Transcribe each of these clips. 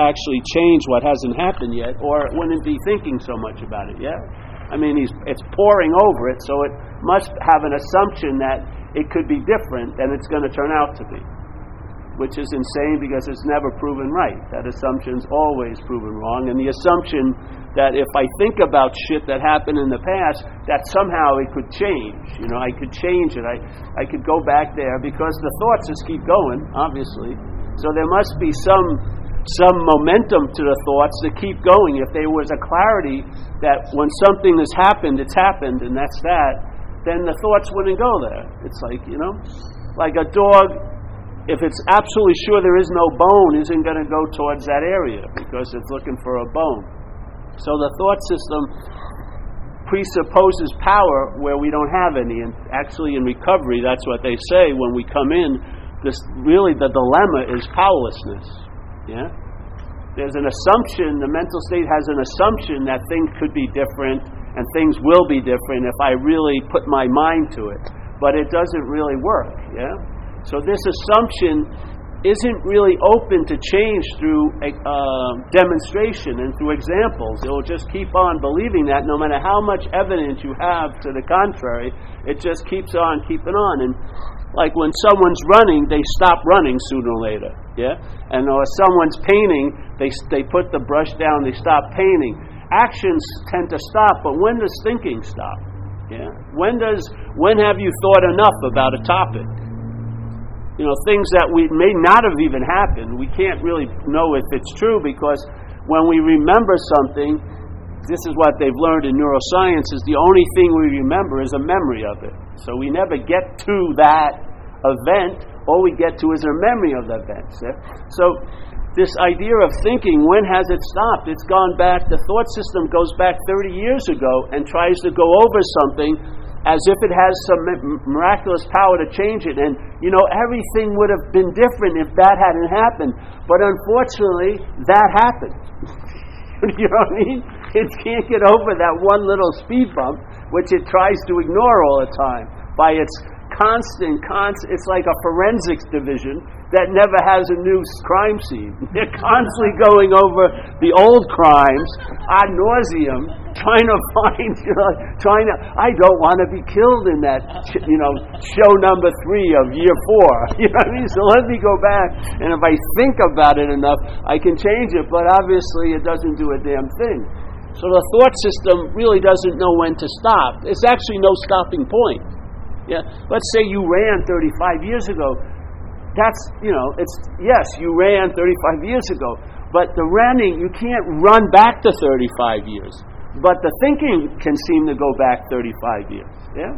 actually change what hasn't happened yet, or it wouldn't be thinking so much about it, yet. I mean, he's, it's poring over it, so it must have an assumption that it could be different than it's going to turn out to be, which is insane because it's never proven right. That assumption's always proven wrong, and the assumption that if I think about shit that happened in the past, that somehow it could change. You know, I could change it. I, I could go back there because the thoughts just keep going, obviously. So there must be some some momentum to the thoughts to keep going. If there was a clarity that when something has happened, it's happened, and that's that, then the thoughts wouldn't go there. It's like, you know, like a dog, if it's absolutely sure there is no bone, isn't going to go towards that area because it's looking for a bone. So the thought system presupposes power where we don't have any. And actually, in recovery, that's what they say when we come in. This really the dilemma is powerlessness. Yeah, there's an assumption. The mental state has an assumption that things could be different and things will be different if I really put my mind to it. But it doesn't really work. Yeah. So this assumption isn't really open to change through uh, demonstration and through examples. It will just keep on believing that no matter how much evidence you have to the contrary, it just keeps on keeping on. And like when someone's running, they stop running sooner or later. Yeah? And or someone's painting, they, they put the brush down, they stop painting. Actions tend to stop, but when does thinking stop? Yeah? When does when have you thought enough about a topic? you know, things that we may not have even happened. We can't really know if it's true because when we remember something, this is what they've learned in neuroscience is the only thing we remember is a memory of it. So we never get to that event. All we get to is a memory of the event. So this idea of thinking, when has it stopped? It's gone back, the thought system goes back 30 years ago and tries to go over something as if it has some miraculous power to change it. And, you know, everything would have been different if that hadn't happened. But unfortunately, that happened. you know what I mean? It can't get over that one little speed bump, which it tries to ignore all the time by its constant, constant, it's like a forensics division that never has a new crime scene. They're constantly going over the old crimes ad nauseum, trying to find, you know, trying to, I don't want to be killed in that, you know, show number three of year four. You know what I mean? So let me go back, and if I think about it enough, I can change it, but obviously it doesn't do a damn thing. So the thought system really doesn't know when to stop. It's actually no stopping point. Yeah. Let's say you ran 35 years ago that's, you know, it's, yes, you ran 35 years ago, but the running, you can't run back to 35 years. But the thinking can seem to go back 35 years. Yeah?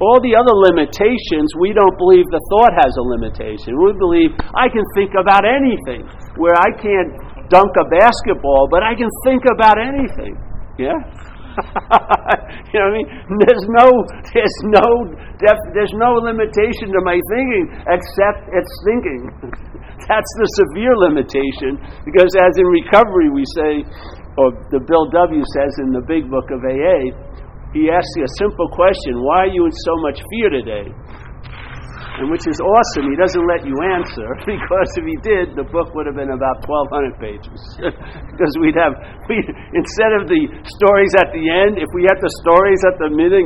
All the other limitations, we don't believe the thought has a limitation. We believe I can think about anything, where I can't dunk a basketball, but I can think about anything. Yeah? you know what I mean? There's no, there's no, def, there's no limitation to my thinking except it's thinking. That's the severe limitation because, as in recovery, we say, or the Bill W. says in the Big Book of AA, he asks you a simple question: Why are you in so much fear today? And which is awesome. He doesn't let you answer because if he did, the book would have been about 1,200 pages. because we'd have, we, instead of the stories at the end, if we had the stories at the middle,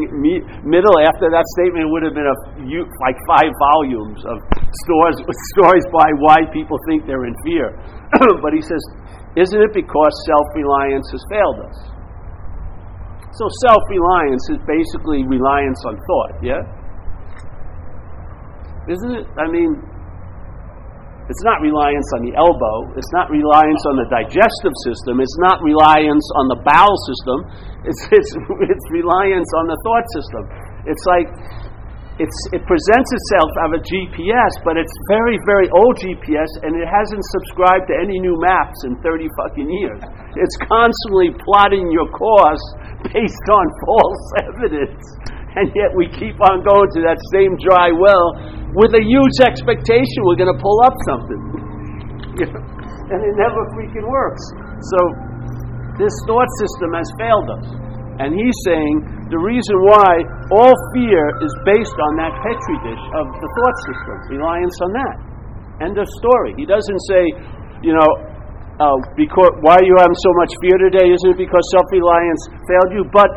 middle after that statement, it would have been a, like five volumes of stories, stories by why people think they're in fear. but he says, isn't it because self reliance has failed us? So self reliance is basically reliance on thought, yeah? Isn't it? I mean, it's not reliance on the elbow. It's not reliance on the digestive system. It's not reliance on the bowel system. It's, it's, it's reliance on the thought system. It's like it's, it presents itself as a GPS, but it's very, very old GPS, and it hasn't subscribed to any new maps in 30 fucking years. It's constantly plotting your course based on false evidence and yet we keep on going to that same dry well with a huge expectation we're going to pull up something. and it never freaking works. So this thought system has failed us. And he's saying the reason why all fear is based on that petri dish of the thought system, reliance on that. End of story. He doesn't say, you know, uh, because, why are you having so much fear today? Isn't it because self reliance failed you? But,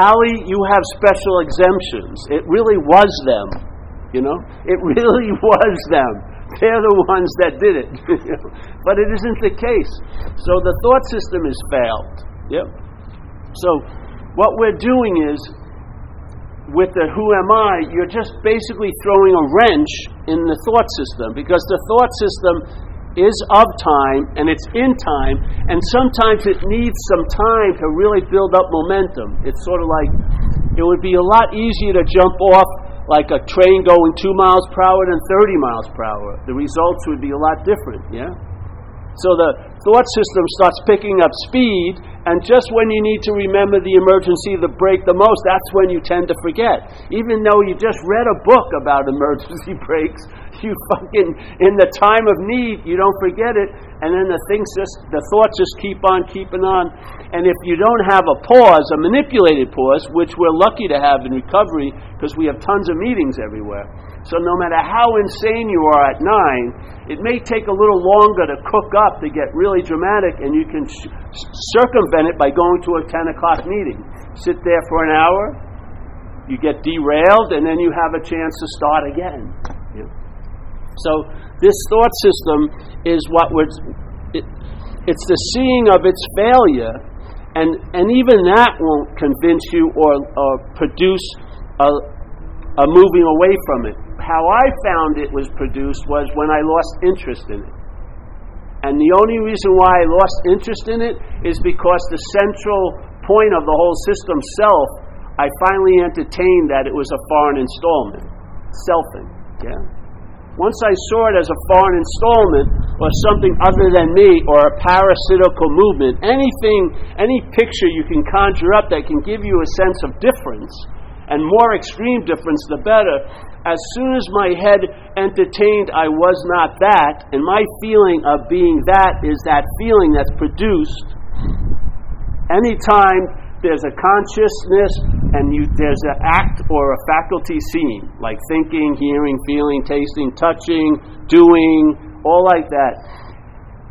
Ali, you have special exemptions. It really was them. You know? It really was them. They're the ones that did it. but it isn't the case. So the thought system is failed. Yep. So what we're doing is, with the who am I, you're just basically throwing a wrench in the thought system because the thought system is of time and it's in time, and sometimes it needs some time to really build up momentum. It's sort of like it would be a lot easier to jump off like a train going two miles per hour than 30 miles per hour. The results would be a lot different, yeah? So the thought system starts picking up speed, and just when you need to remember the emergency, the brake the most, that's when you tend to forget. Even though you just read a book about emergency brakes, you fucking, in the time of need, you don't forget it, and then the things just, the thoughts just keep on keeping on. And if you don't have a pause, a manipulated pause, which we're lucky to have in recovery because we have tons of meetings everywhere. So no matter how insane you are at nine, it may take a little longer to cook up to get really dramatic, and you can sh- circumvent it by going to a 10 o'clock meeting. Sit there for an hour, you get derailed, and then you have a chance to start again. So this thought system is what we're. It, it's the seeing of its failure, and and even that won't convince you or, or produce a, a moving away from it. How I found it was produced was when I lost interest in it. And the only reason why I lost interest in it is because the central point of the whole system, self, I finally entertained that it was a foreign installment. Selfing. Yeah? Once I saw it as a foreign installment or something other than me or a parasitical movement, anything, any picture you can conjure up that can give you a sense of difference, and more extreme difference, the better. As soon as my head entertained I was not that, and my feeling of being that is that feeling that's produced, anytime there's a consciousness and you, there's an act or a faculty seen, like thinking, hearing, feeling, tasting, touching, doing, all like that.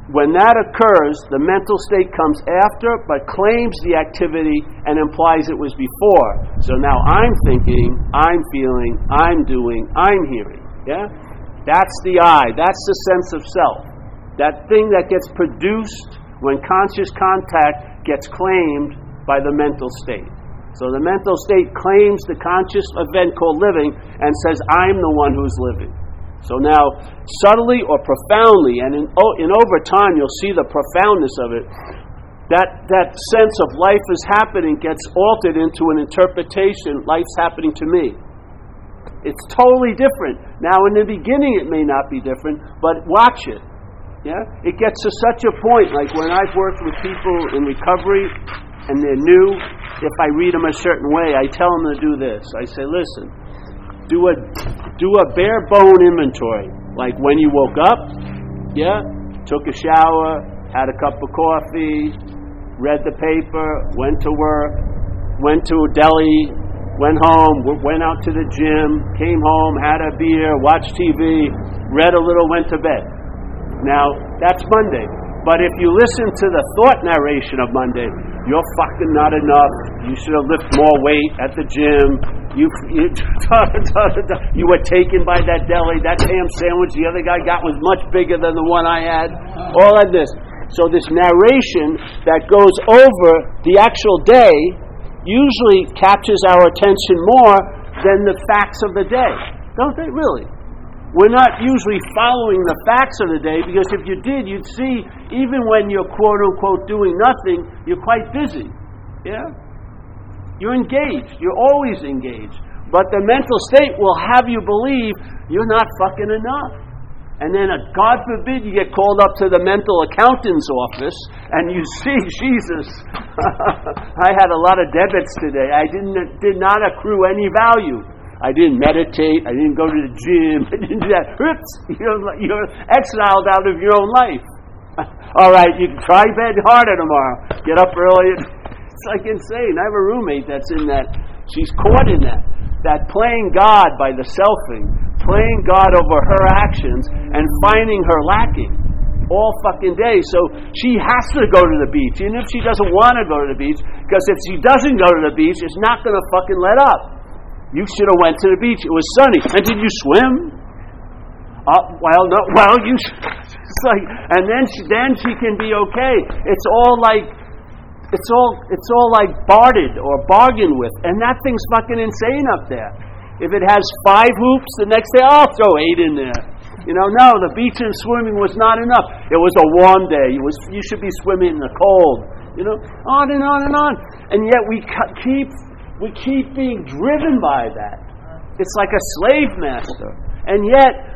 When that occurs, the mental state comes after, but claims the activity and implies it was before. So now I'm thinking, I'm feeling, I'm doing, I'm hearing. Yeah? That's the I. That's the sense of self. That thing that gets produced when conscious contact gets claimed by the mental state. So the mental state claims the conscious event called living and says, I'm the one who's living. So now, subtly or profoundly, and in, in over time you'll see the profoundness of it, that, that sense of life is happening gets altered into an interpretation life's happening to me. It's totally different. Now, in the beginning, it may not be different, but watch it. Yeah? It gets to such a point, like when I've worked with people in recovery and they're new, if I read them a certain way, I tell them to do this. I say, listen, do a do a bare bone inventory, like when you woke up, yeah, took a shower, had a cup of coffee, read the paper, went to work, went to a deli, went home, went out to the gym, came home, had a beer, watched TV, read a little, went to bed. Now, that's Monday. But if you listen to the thought narration of Monday, you're fucking not enough. You should have lifted more weight at the gym. You, you, you were taken by that deli. That ham sandwich the other guy got was much bigger than the one I had. All of this. So this narration that goes over the actual day usually captures our attention more than the facts of the day. Don't they really? We're not usually following the facts of the day because if you did, you'd see even when you're quote unquote doing nothing, you're quite busy. Yeah? You're engaged. You're always engaged. But the mental state will have you believe you're not fucking enough. And then, uh, God forbid, you get called up to the mental accountant's office and you see Jesus. I had a lot of debits today. I didn't, did not accrue any value. I didn't meditate. I didn't go to the gym. I didn't do that. Oops, you're, you're exiled out of your own life. All right, you can try bed harder tomorrow. Get up early. It's like insane. I have a roommate that's in that. She's caught in that. That playing God by the selfing, playing God over her actions, and finding her lacking. all fucking day. So she has to go to the beach, even if she doesn't want to go to the beach, because if she doesn't go to the beach, it's not going to fucking let up. You should have went to the beach. It was sunny. And did you swim? Uh, well, no. Well, you. It's like, and then she, then she can be okay. It's all like, it's all, it's all like bartered or bargained with, and that thing's fucking insane up there. If it has five hoops, the next day I'll throw eight in there. You know, no, the beach and swimming was not enough. It was a warm day. It was, you should be swimming in the cold. You know, on and on and on. And yet we keep, we keep being driven by that. It's like a slave master. And yet,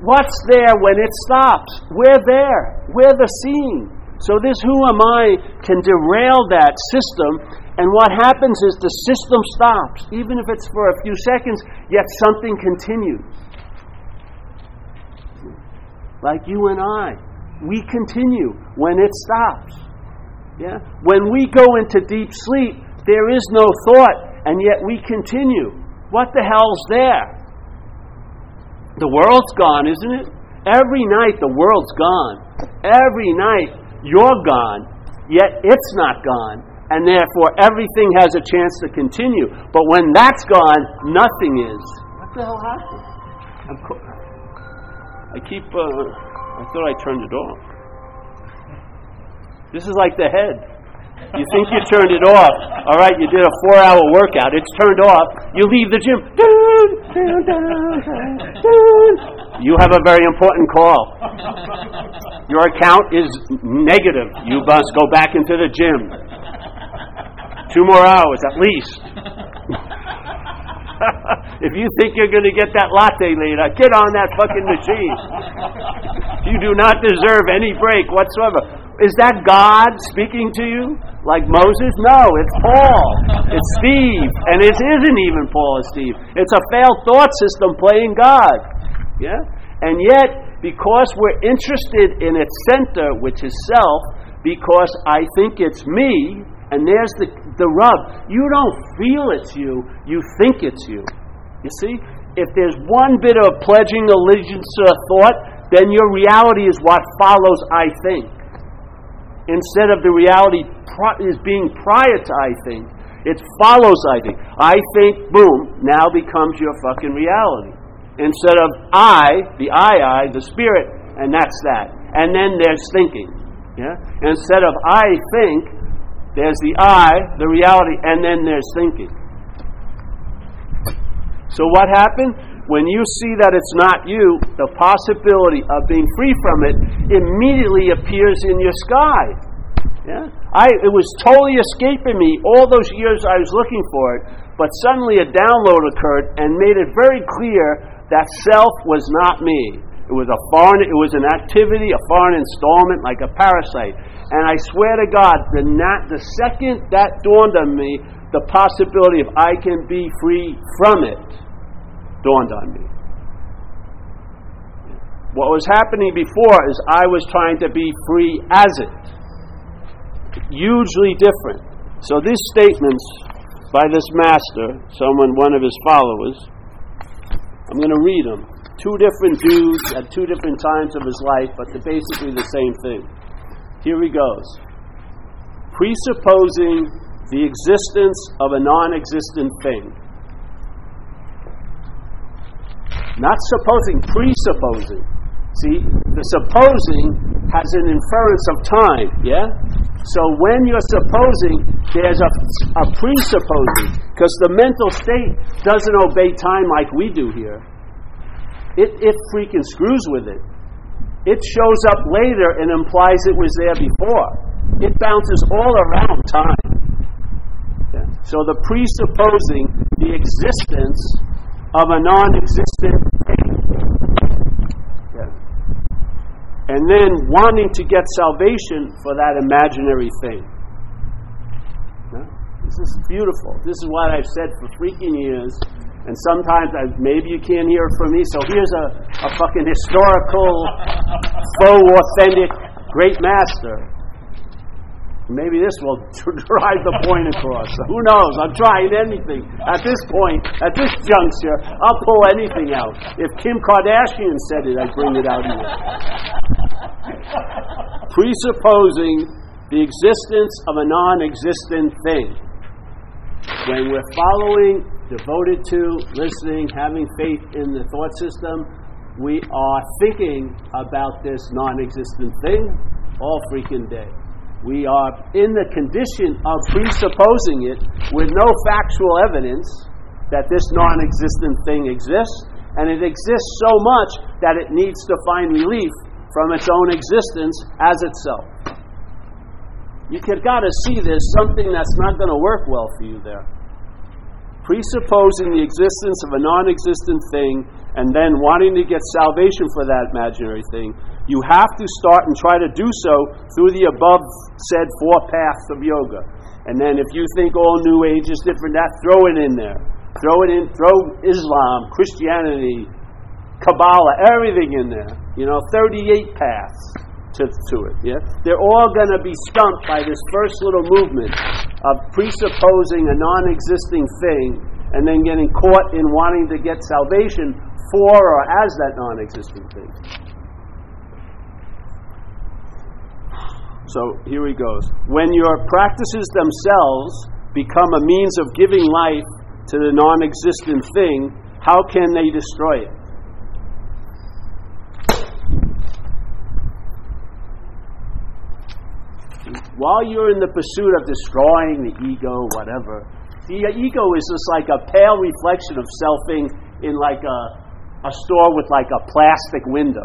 What's there when it stops? We're there. We're the scene. So this who am I can derail that system, and what happens is the system stops, even if it's for a few seconds, yet something continues. Like you and I. We continue when it stops. Yeah? When we go into deep sleep, there is no thought, and yet we continue. What the hell's there? The world's gone, isn't it? Every night the world's gone. Every night you're gone, yet it's not gone. And therefore everything has a chance to continue. But when that's gone, nothing is. What the hell happened? Co- i keep, uh, I thought I turned it off. This is like the head. You think you turned it off. All right, you did a four hour workout. It's turned off. You leave the gym. You have a very important call. Your account is negative. You must go back into the gym. Two more hours at least. if you think you're going to get that latte later, get on that fucking machine. You do not deserve any break whatsoever. Is that God speaking to you? Like Moses? No, it's Paul. It's Steve. And it isn't even Paul and Steve. It's a failed thought system playing God. Yeah? And yet, because we're interested in its center, which is self, because I think it's me, and there's the, the rub. You don't feel it's you, you think it's you. You see? If there's one bit of pledging allegiance to a thought, then your reality is what follows I think instead of the reality is being prior to I think. It follows I think. I think, boom, now becomes your fucking reality. Instead of I, the I, I, the spirit, and that's that. And then there's thinking. Yeah? Instead of I think, there's the I, the reality, and then there's thinking. So what happened? When you see that it's not you, the possibility of being free from it immediately appears in your sky. Yeah? I, it was totally escaping me all those years I was looking for it, but suddenly a download occurred and made it very clear that self was not me. It was a foreign, it was an activity, a foreign installment, like a parasite. And I swear to God, the, not, the second that dawned on me, the possibility of I can be free from it dawned on me. What was happening before is I was trying to be free as it. Hugely different. So these statements by this master, someone, one of his followers, I'm going to read them. Two different dudes at two different times of his life, but they're basically the same thing. Here he goes. Presupposing the existence of a non existent thing Not supposing, presupposing. See, the supposing has an inference of time, yeah? So when you're supposing, there's a, a presupposing, because the mental state doesn't obey time like we do here. It, it freaking screws with it. It shows up later and implies it was there before. It bounces all around time. Yeah. So the presupposing the existence of a non existent thing. And then wanting to get salvation for that imaginary thing. This is beautiful. This is what I've said for freaking years. And sometimes I, maybe you can't hear it from me. So here's a, a fucking historical, faux, authentic great master Maybe this will drive the point across. Who knows? I'm trying anything. At this point, at this juncture, I'll pull anything out. If Kim Kardashian said it, I'd bring it out here. presupposing the existence of a non existent thing. When we're following, devoted to, listening, having faith in the thought system, we are thinking about this non existent thing all freaking day. We are in the condition of presupposing it with no factual evidence that this non existent thing exists, and it exists so much that it needs to find relief from its own existence as itself. You could got to see there's something that's not going to work well for you there. Presupposing the existence of a non existent thing and then wanting to get salvation for that imaginary thing, you have to start and try to do so through the above said four paths of yoga. And then if you think all New Age is different, that throw it in there. Throw it in, throw Islam, Christianity, Kabbalah, everything in there. You know, 38 paths to, to it. Yeah? They're all going to be stumped by this first little movement of presupposing a non existing thing and then getting caught in wanting to get salvation for or as that non existing thing. So here he goes. When your practices themselves become a means of giving life to the non existent thing, how can they destroy it? While you're in the pursuit of destroying the ego, whatever, the ego is just like a pale reflection of selfing in like a, a store with like a plastic window.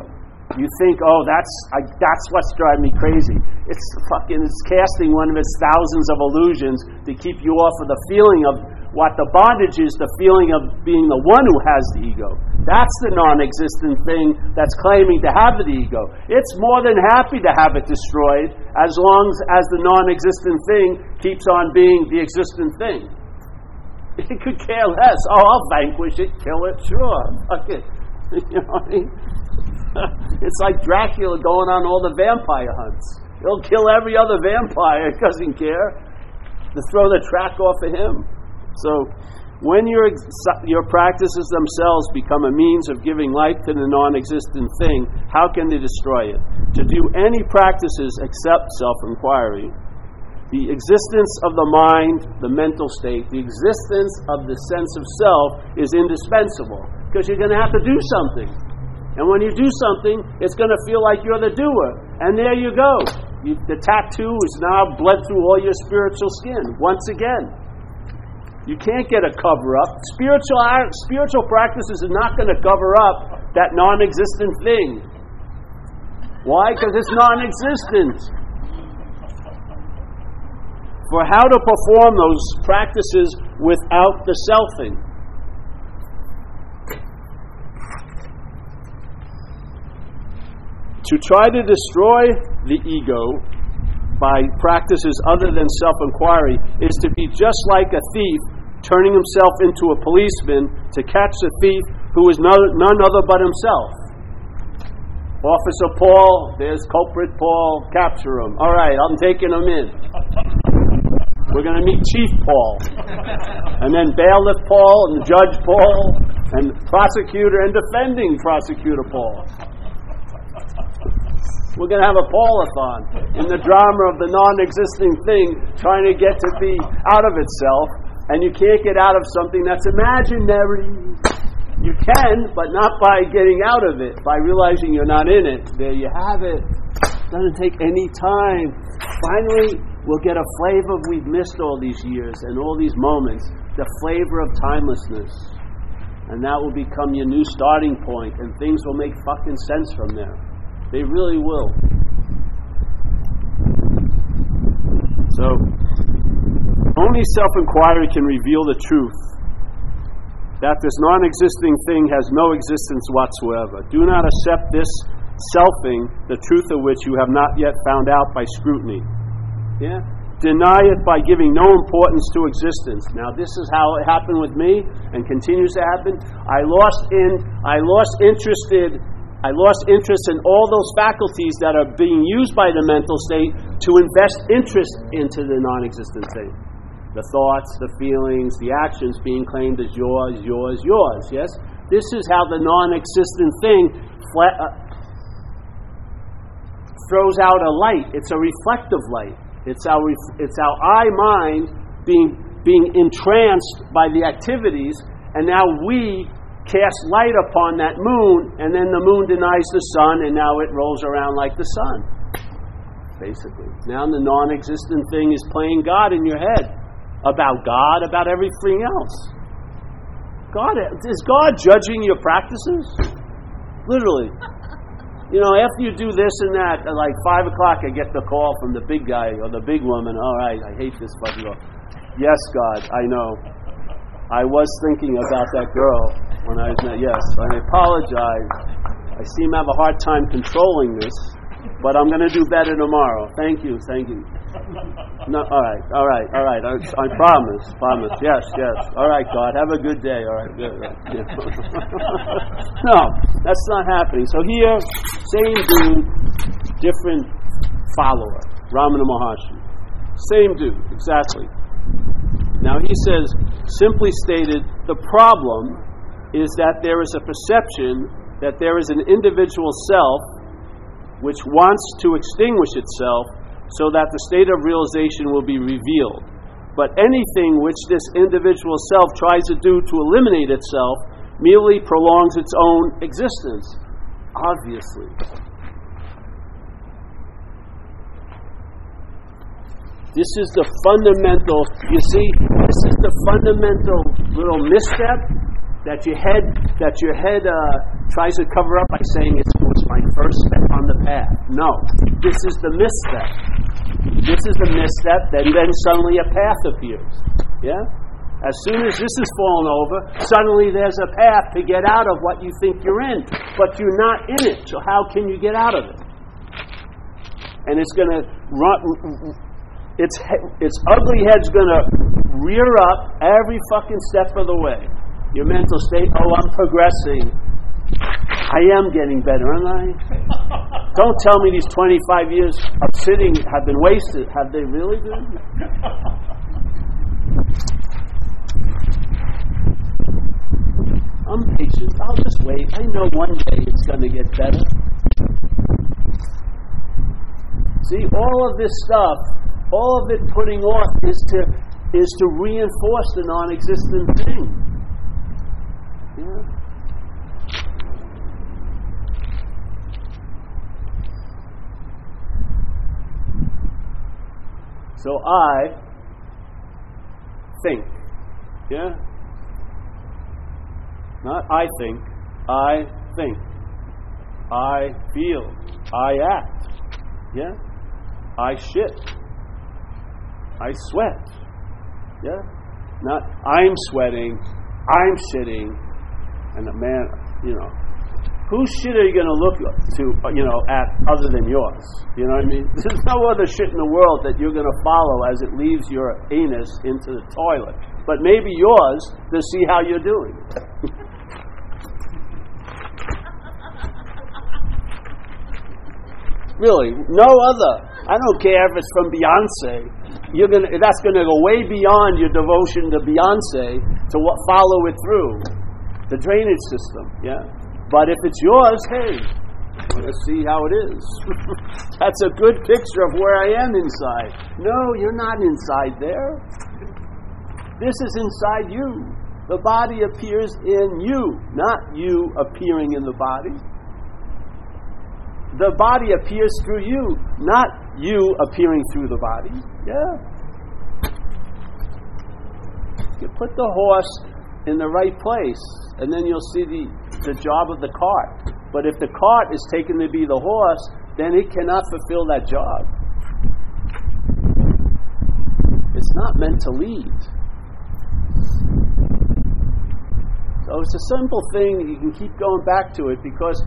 You think, oh, that's I, that's what's driving me crazy. It's fucking it's casting one of its thousands of illusions to keep you off of the feeling of what the bondage is, the feeling of being the one who has the ego. That's the non-existent thing that's claiming to have the ego. It's more than happy to have it destroyed as long as the non-existent thing keeps on being the existent thing. It could care less. Oh, I'll vanquish it, kill it, sure. Fuck it. You know what I mean? it's like Dracula going on all the vampire hunts. He'll kill every other vampire, doesn't care. To throw the track off of him. So, when your, your practices themselves become a means of giving life to the non existent thing, how can they destroy it? To do any practices except self inquiry the existence of the mind, the mental state, the existence of the sense of self is indispensable because you're going to have to do something. And when you do something, it's going to feel like you're the doer. And there you go. You, the tattoo is now bled through all your spiritual skin once again. You can't get a cover up. Spiritual, spiritual practices are not going to cover up that non existent thing. Why? Because it's non existent for how to perform those practices without the selfing. To try to destroy the ego by practices other than self inquiry is to be just like a thief turning himself into a policeman to catch the thief who is none other but himself. Officer Paul, there's culprit Paul, capture him. All right, I'm taking him in. We're going to meet Chief Paul, and then Bailiff Paul, and Judge Paul, and Prosecutor and Defending Prosecutor Paul. We're going to have a Paulathon in the drama of the non existing thing trying to get to be out of itself, and you can't get out of something that's imaginary. You can, but not by getting out of it, by realizing you're not in it. There you have it. Doesn't take any time. Finally, we'll get a flavor we've missed all these years and all these moments, the flavor of timelessness. And that will become your new starting point, and things will make fucking sense from there. They really will. So, only self inquiry can reveal the truth that this non existing thing has no existence whatsoever. Do not accept this selfing, the truth of which you have not yet found out by scrutiny. Yeah? Deny it by giving no importance to existence. Now, this is how it happened with me and continues to happen. I lost in I lost interested I lost interest in all those faculties that are being used by the mental state to invest interest into the non existent thing. The thoughts, the feelings, the actions being claimed as yours, yours, yours. Yes? This is how the non existent thing flat, uh, throws out a light. It's a reflective light. It's our, it's our eye mind being, being entranced by the activities, and now we cast light upon that moon, and then the moon denies the sun, and now it rolls around like the sun. Basically. Now the non existent thing is playing God in your head about God, about everything else. God is God judging your practices? Literally. You know, after you do this and that, at like 5 o'clock, I get the call from the big guy or the big woman. All right, I hate this fucking girl. Yes, God, I know. I was thinking about that girl when I was met. Yes, I apologize. I seem to have a hard time controlling this, but I'm going to do better tomorrow. Thank you, thank you. No, all right, all right, all right. I, I promise, promise. Yes, yes. All right, God. Have a good day. All right. Good, Yeah. no, that's not happening. So here, same dude, different follower, Ramana Maharshi. Same dude, exactly. Now he says, simply stated, the problem is that there is a perception that there is an individual self which wants to extinguish itself so that the state of realization will be revealed. But anything which this individual self tries to do to eliminate itself merely prolongs its own existence. Obviously. This is the fundamental, you see, this is the fundamental little misstep that your head that your head uh, tries to cover up by saying it was my first step on the path. No, this is the misstep. This is the misstep. Then then suddenly a path appears. Yeah. As soon as this is fallen over, suddenly there's a path to get out of what you think you're in, but you're not in it. So how can you get out of it? And it's going to run. Its its ugly head's going to rear up every fucking step of the way your mental state, oh, I'm progressing. I am getting better, aren't I? Don't tell me these 25 years of sitting have been wasted. Have they really been? I'm patient. I'll just wait. I know one day it's going to get better. See, all of this stuff, all of it putting off is to is to reinforce the non-existent thing. So I think. Yeah? Not I think. I think. I feel. I act. Yeah? I shit. I sweat. Yeah? Not I'm sweating, I'm shitting, and a man, you know, whose shit are you going to look to, you know, at other than yours? You know what I mean? There's no other shit in the world that you're going to follow as it leaves your anus into the toilet. But maybe yours to see how you're doing. really, no other. I don't care if it's from Beyonce. You're gonna, that's going to go way beyond your devotion to Beyonce to what, follow it through the drainage system. Yeah. But if it's yours, hey, let's see how it is. That's a good picture of where I am inside. No, you're not inside there. This is inside you. The body appears in you, not you appearing in the body. The body appears through you, not you appearing through the body. Yeah. You put the horse in the right place, and then you'll see the the job of the cart. But if the cart is taken to be the horse, then it cannot fulfill that job. It's not meant to lead. So it's a simple thing. You can keep going back to it because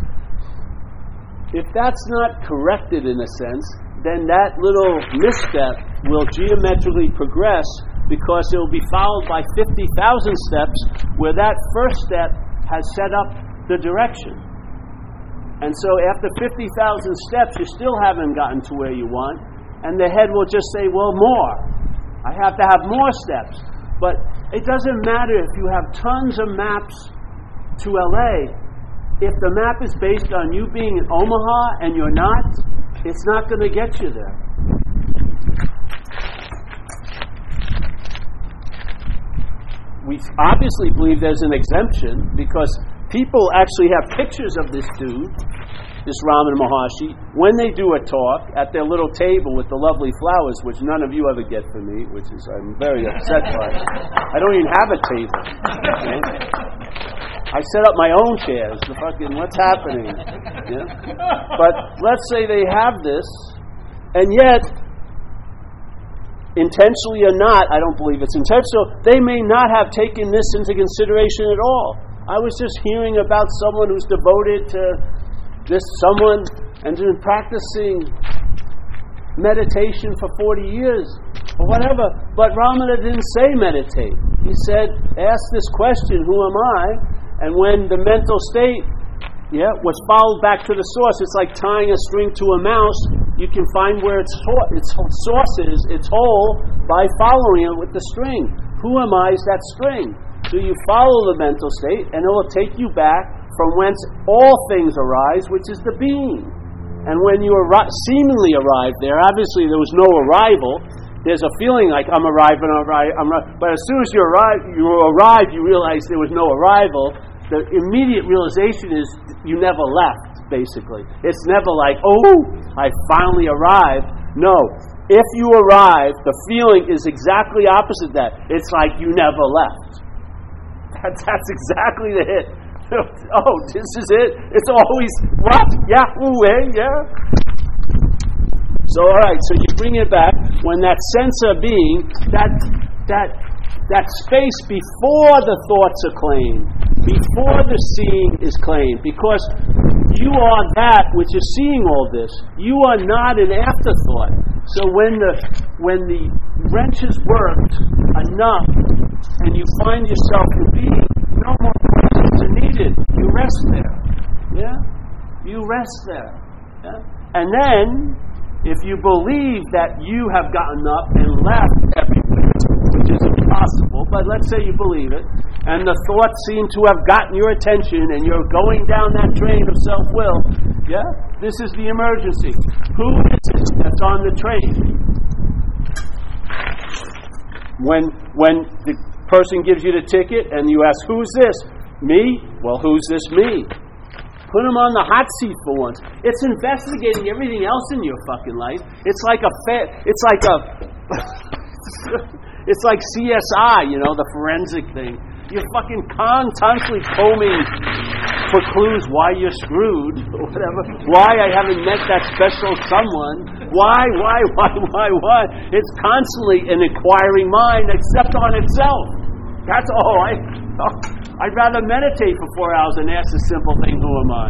if that's not corrected in a sense, then that little misstep will geometrically progress because it will be followed by 50,000 steps where that first step has set up the direction. And so after 50,000 steps, you still haven't gotten to where you want. And the head will just say, well, more. I have to have more steps. But it doesn't matter if you have tons of maps to LA. If the map is based on you being in Omaha and you're not, It's not going to get you there. We obviously believe there's an exemption because people actually have pictures of this dude, this Ramana Maharshi, when they do a talk at their little table with the lovely flowers, which none of you ever get for me, which is I'm very upset by. I don't even have a table. Okay? I set up my own chairs. The fucking what's happening? Yeah? But let's say they have this, and yet intentionally or not, I don't believe it's intentional, they may not have taken this into consideration at all. I was just hearing about someone who's devoted to this someone and been practicing meditation for 40 years or whatever. But Ramana didn't say meditate. He said, ask this question, who am I? And when the mental state yeah, was followed back to the source, it's like tying a string to a mouse you can find where its, its source is, its hole, by following it with the string. Who am I is that string. So you follow the mental state, and it will take you back from whence all things arise, which is the being. And when you arri- seemingly arrive there, obviously there was no arrival. There's a feeling like I'm arriving, I'm arriving, I'm arriving. But as soon as you arrive, you arrive, you realize there was no arrival. The immediate realization is you never left basically. It's never like, oh, I finally arrived. No. If you arrive, the feeling is exactly opposite that. It's like you never left. That's, that's exactly the hit. oh, this is it? It's always, what? Yahoo, eh? Yeah? So, all right, so you bring it back when that sense of being, that, that, that space before the thoughts are claimed, before the seeing is claimed, because you are that which is seeing all this. You are not an afterthought. So when the when the wrench is worked enough and you find yourself in being, no more questions are needed. You rest there. Yeah? You rest there. Yeah? And then if you believe that you have gotten up and left everything, impossible, but let's say you believe it, and the thoughts seem to have gotten your attention and you're going down that train of self will, yeah, this is the emergency. Who is it that's on the train? When, when the person gives you the ticket and you ask, Who's this? Me? Well, who's this me? Put them on the hot seat for once. It's investigating everything else in your fucking life. It's like a fa- it's like a it's like CSI, you know, the forensic thing. You're fucking constantly combing for clues why you're screwed or whatever. Why I haven't met that special someone. Why, why, why, why, why? It's constantly an inquiring mind except on itself. That's all. I, I'd rather meditate for four hours than ask the simple thing, who am I?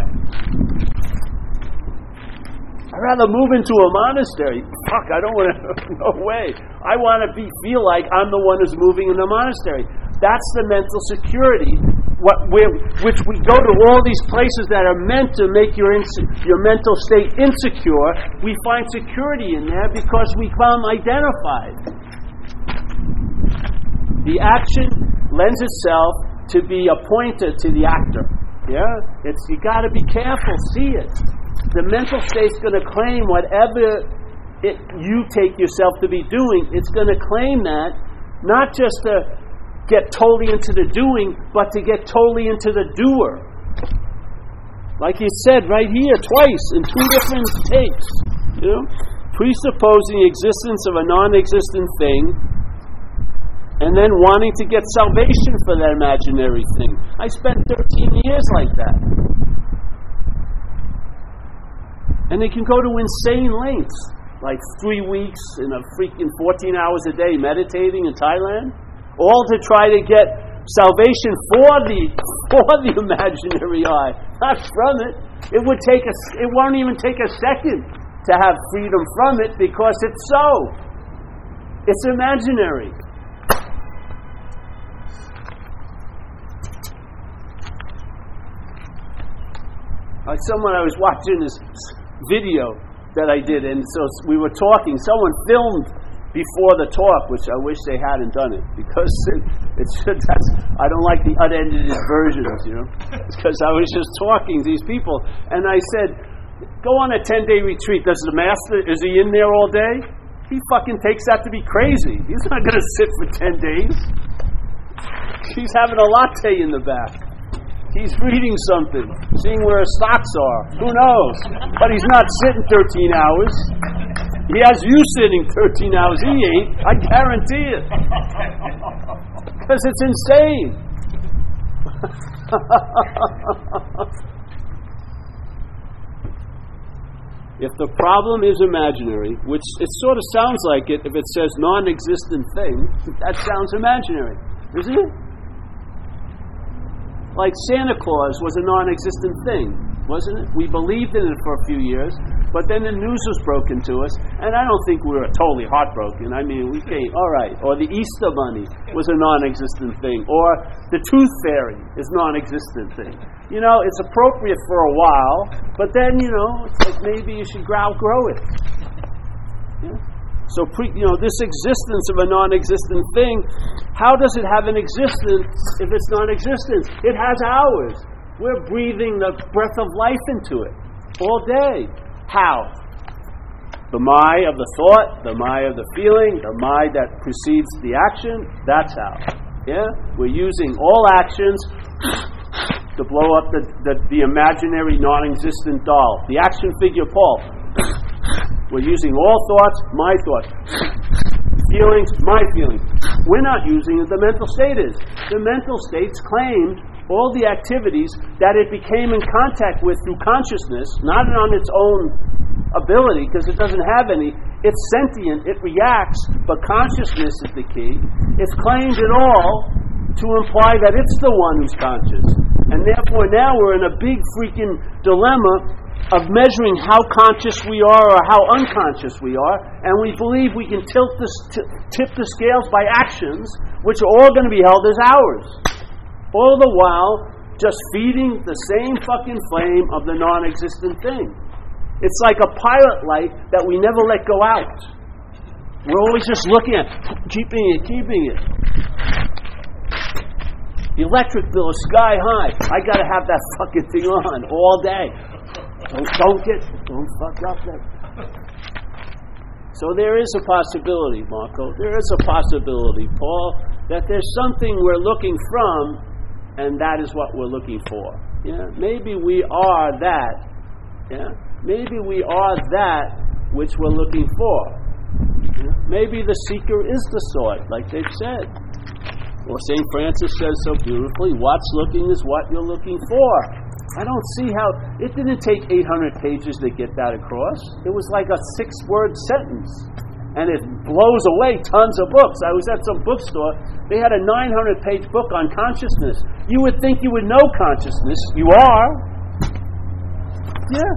I'd rather move into a monastery. Fuck, I don't want to. No way. I want to be feel like I'm the one who's moving in the monastery. That's the mental security. What, where, which we go to all these places that are meant to make your, your mental state insecure. We find security in there because we become identified. The action lends itself to be a pointer to the actor. Yeah? It's you gotta be careful, see it. The mental state's gonna claim whatever it, you take yourself to be doing, it's gonna claim that, not just to get totally into the doing, but to get totally into the doer. Like he said right here, twice in two different takes. You know? Presupposing the existence of a non existent thing and then wanting to get salvation for that imaginary thing. I spent 13 years like that. And they can go to insane lengths, like three weeks in a freaking 14 hours a day meditating in Thailand all to try to get salvation for the for the imaginary I, not from it. It would take a, it won't even take a second to have freedom from it because it's so. It's imaginary. Like someone I was watching this video that I did, and so we were talking. Someone filmed before the talk, which I wish they hadn't done it because it, it's that's I don't like the unedited versions, you know, because I was just talking to these people and I said, Go on a 10 day retreat. Does the master, is he in there all day? He fucking takes that to be crazy. He's not going to sit for 10 days. He's having a latte in the back. He's reading something, seeing where his stocks are. Who knows? But he's not sitting 13 hours. He has you sitting 13 hours. He ain't. I guarantee it. Because it's insane. if the problem is imaginary, which it sort of sounds like it if it says non existent thing, that sounds imaginary, isn't it? Like Santa Claus was a non existent thing, wasn't it? We believed in it for a few years, but then the news was broken to us, and I don't think we were totally heartbroken. I mean, we came, all right. Or the Easter Bunny was a non existent thing, or the Tooth Fairy is non existent thing. You know, it's appropriate for a while, but then, you know, it's like maybe you should grow outgrow it. Yeah? So, pre, you know, this existence of a non existent thing, how does it have an existence if it's non existent? It has ours. We're breathing the breath of life into it all day. How? The my of the thought, the my of the feeling, the my that precedes the action, that's how. Yeah? We're using all actions to blow up the, the, the imaginary non existent doll. The action figure Paul. We're using all thoughts, my thoughts. Feelings, my feelings. We're not using it, the mental state is. The mental state's claimed all the activities that it became in contact with through consciousness, not on its own ability, because it doesn't have any. It's sentient, it reacts, but consciousness is the key. It's claimed it all to imply that it's the one who's conscious. And therefore, now we're in a big freaking dilemma of measuring how conscious we are or how unconscious we are, and we believe we can tilt the, t- tip the scales by actions, which are all going to be held as ours. All the while, just feeding the same fucking flame of the non existent thing. It's like a pilot light that we never let go out. We're always just looking at, keeping it, keeping it. The electric bill is sky high. I got to have that fucking thing on all day. Don't, don't get, don't fuck up that. So there is a possibility, Marco. There is a possibility, Paul, that there's something we're looking from, and that is what we're looking for. Yeah, maybe we are that. Yeah, maybe we are that which we're looking for. Yeah? Maybe the seeker is the sword, like they've said. Well, St. Francis says so beautifully what's looking is what you're looking for. I don't see how. It didn't take 800 pages to get that across. It was like a six word sentence. And it blows away tons of books. I was at some bookstore. They had a 900 page book on consciousness. You would think you would know consciousness. You are. Yeah.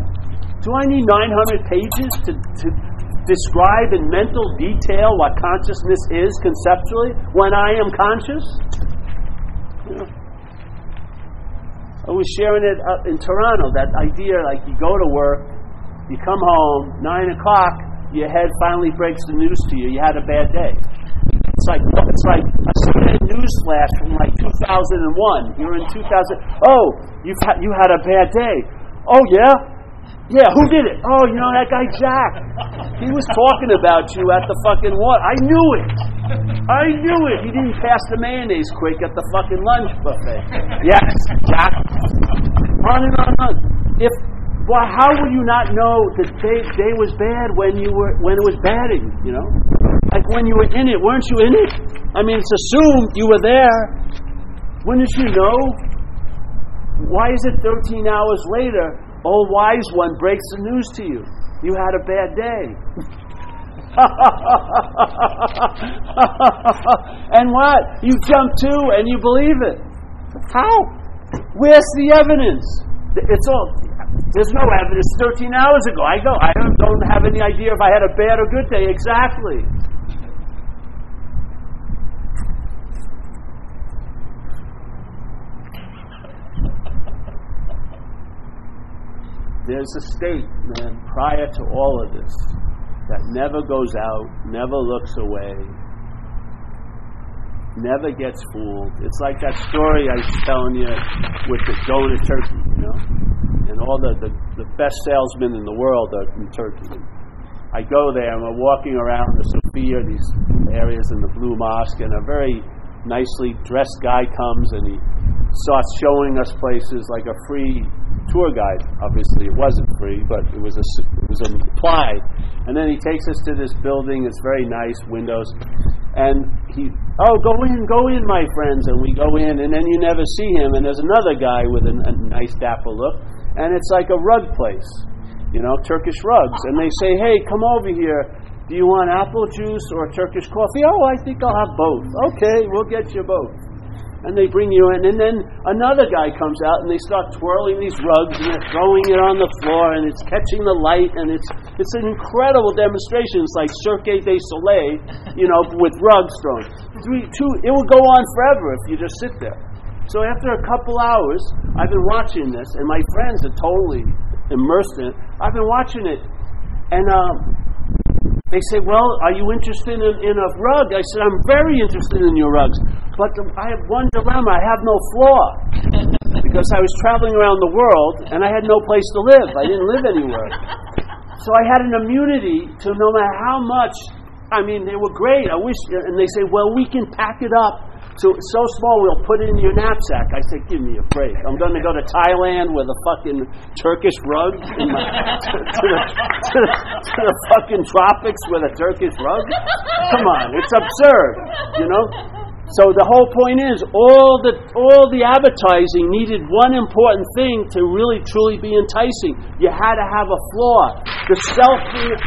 Do I need 900 pages to, to describe in mental detail what consciousness is conceptually when I am conscious? I was sharing it up in Toronto, that idea like you go to work, you come home, 9 o'clock, your head finally breaks the news to you, you had a bad day. It's like it's like a CNN news flash from like 2001. You're in 2000. Oh, you've had, you had a bad day. Oh yeah, yeah, who did it? Oh, you know that guy Jack. He was talking about you at the fucking what? I knew it. I knew it. He didn't pass the mayonnaise quick at the fucking lunch buffet. Yes, Jack. On and on and on. If well, how would you not know the day, day was bad when you were when it was badding? You know, like when you were in it, weren't you in it? I mean, it's assumed you were there. Wouldn't you know? Why is it 13 hours later old wise one breaks the news to you. You had a bad day. and what? You jump to and you believe it. How? Where's the evidence? It's all. There's no evidence. 13 hours ago, I go. I don't have any idea if I had a bad or good day exactly. There's a state, man, prior to all of this that never goes out, never looks away, never gets fooled. It's like that story I was telling you with the going to Turkey, you know? and all the, the, the best salesmen in the world are from Turkey. I go there and we're walking around the Sophia, these areas in the Blue Mosque, and a very nicely dressed guy comes and he starts showing us places like a free tour guide. Obviously, it wasn't free, but it was a, it was implied. And then he takes us to this building. It's very nice, windows. And he, oh, go in, go in, my friends. And we go in, and then you never see him. And there's another guy with a, a nice dapper look, and it's like a rug place, you know, Turkish rugs. And they say, hey, come over here. Do you want apple juice or Turkish coffee? Oh, I think I'll have both. Okay, we'll get you both and they bring you in, and then another guy comes out and they start twirling these rugs and they're throwing it on the floor and it's catching the light and it's it's an incredible demonstration. It's like Cirque du Soleil, you know, with rugs thrown. Three, two, it will go on forever if you just sit there. So after a couple hours, I've been watching this, and my friends are totally immersed in it. I've been watching it, and um, they say, Well, are you interested in, in a rug? I said, I'm very interested in your rugs. But I have one dilemma I have no floor. because I was traveling around the world and I had no place to live. I didn't live anywhere. So I had an immunity to no matter how much, I mean, they were great. I wish, and they say, Well, we can pack it up so so small we'll put it in your knapsack. I said, give me a break. I'm going to go to Thailand with a fucking Turkish rug in my, to, to, the, to, the, to the fucking tropics with a Turkish rug. Come on, it's absurd, you know. So the whole point is, all the all the advertising needed one important thing to really truly be enticing. You had to have a flaw. The self,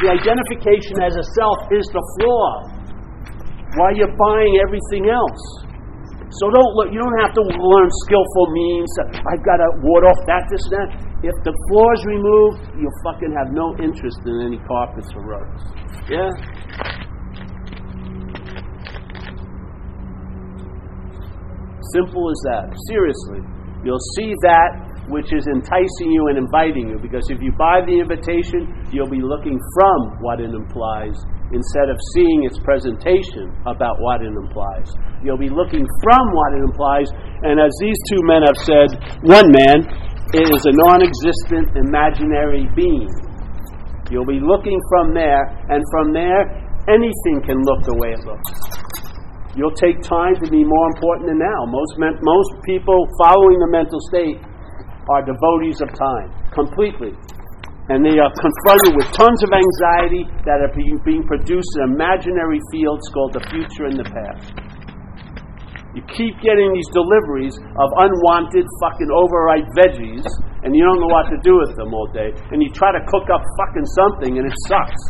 the identification as a self, is the flaw. While you're buying everything else. So don't look, you don't have to learn skillful means. I've got to ward off that, this, and that. If the floor is removed, you'll fucking have no interest in any carpets or rugs. Yeah? Simple as that. Seriously. You'll see that which is enticing you and inviting you. Because if you buy the invitation, you'll be looking from what it implies instead of seeing its presentation about what it implies. You'll be looking from what it implies. And as these two men have said, one man is a non existent imaginary being. You'll be looking from there, and from there, anything can look the way it looks. You'll take time to be more important than now. Most, men, most people following the mental state are devotees of time, completely and they are confronted with tons of anxiety that are being produced in imaginary fields called the future and the past. You keep getting these deliveries of unwanted fucking overripe veggies, and you don't know what to do with them all day, and you try to cook up fucking something, and it sucks.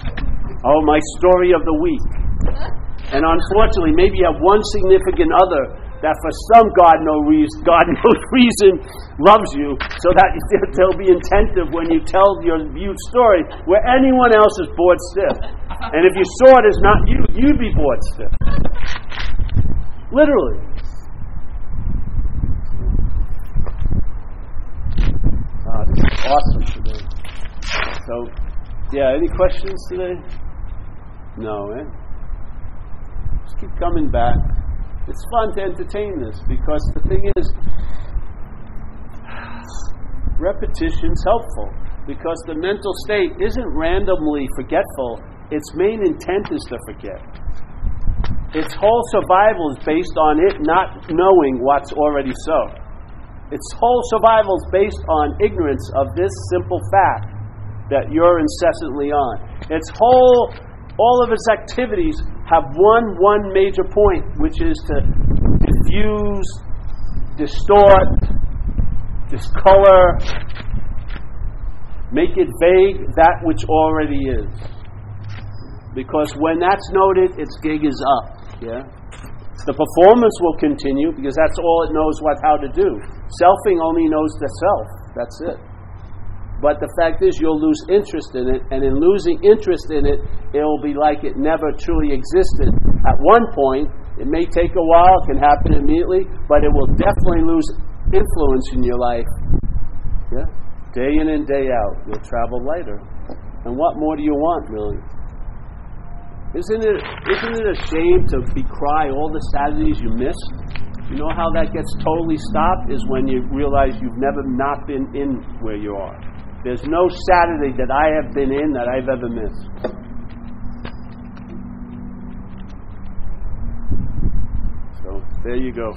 Oh, my story of the week. And unfortunately, maybe you have one significant other that for some God no reason, God knows reason loves you, so that they'll be attentive when you tell your viewed story, where anyone else is bored stiff. And if you saw it as not you, you'd be bored stiff. Literally. Ah, this is awesome today. So, yeah, any questions today? No, eh? Keep coming back. It's fun to entertain this because the thing is, repetition's helpful because the mental state isn't randomly forgetful. Its main intent is to forget. Its whole survival is based on it not knowing what's already so. Its whole survival is based on ignorance of this simple fact that you're incessantly on. Its whole, all of its activities have one one major point, which is to diffuse, distort, discolor, make it vague that which already is. Because when that's noted, its gig is up. Yeah? The performance will continue because that's all it knows what how to do. Selfing only knows the self. That's it. But the fact is, you'll lose interest in it, and in losing interest in it, it will be like it never truly existed at one point. It may take a while, it can happen immediately, but it will definitely lose influence in your life. Yeah? Day in and day out, you'll travel lighter. And what more do you want, really? Isn't it, isn't it a shame to be cry all the Saturdays you missed? You know how that gets totally stopped? Is when you realize you've never not been in where you are. There's no Saturday that I have been in that I've ever missed. So there you go.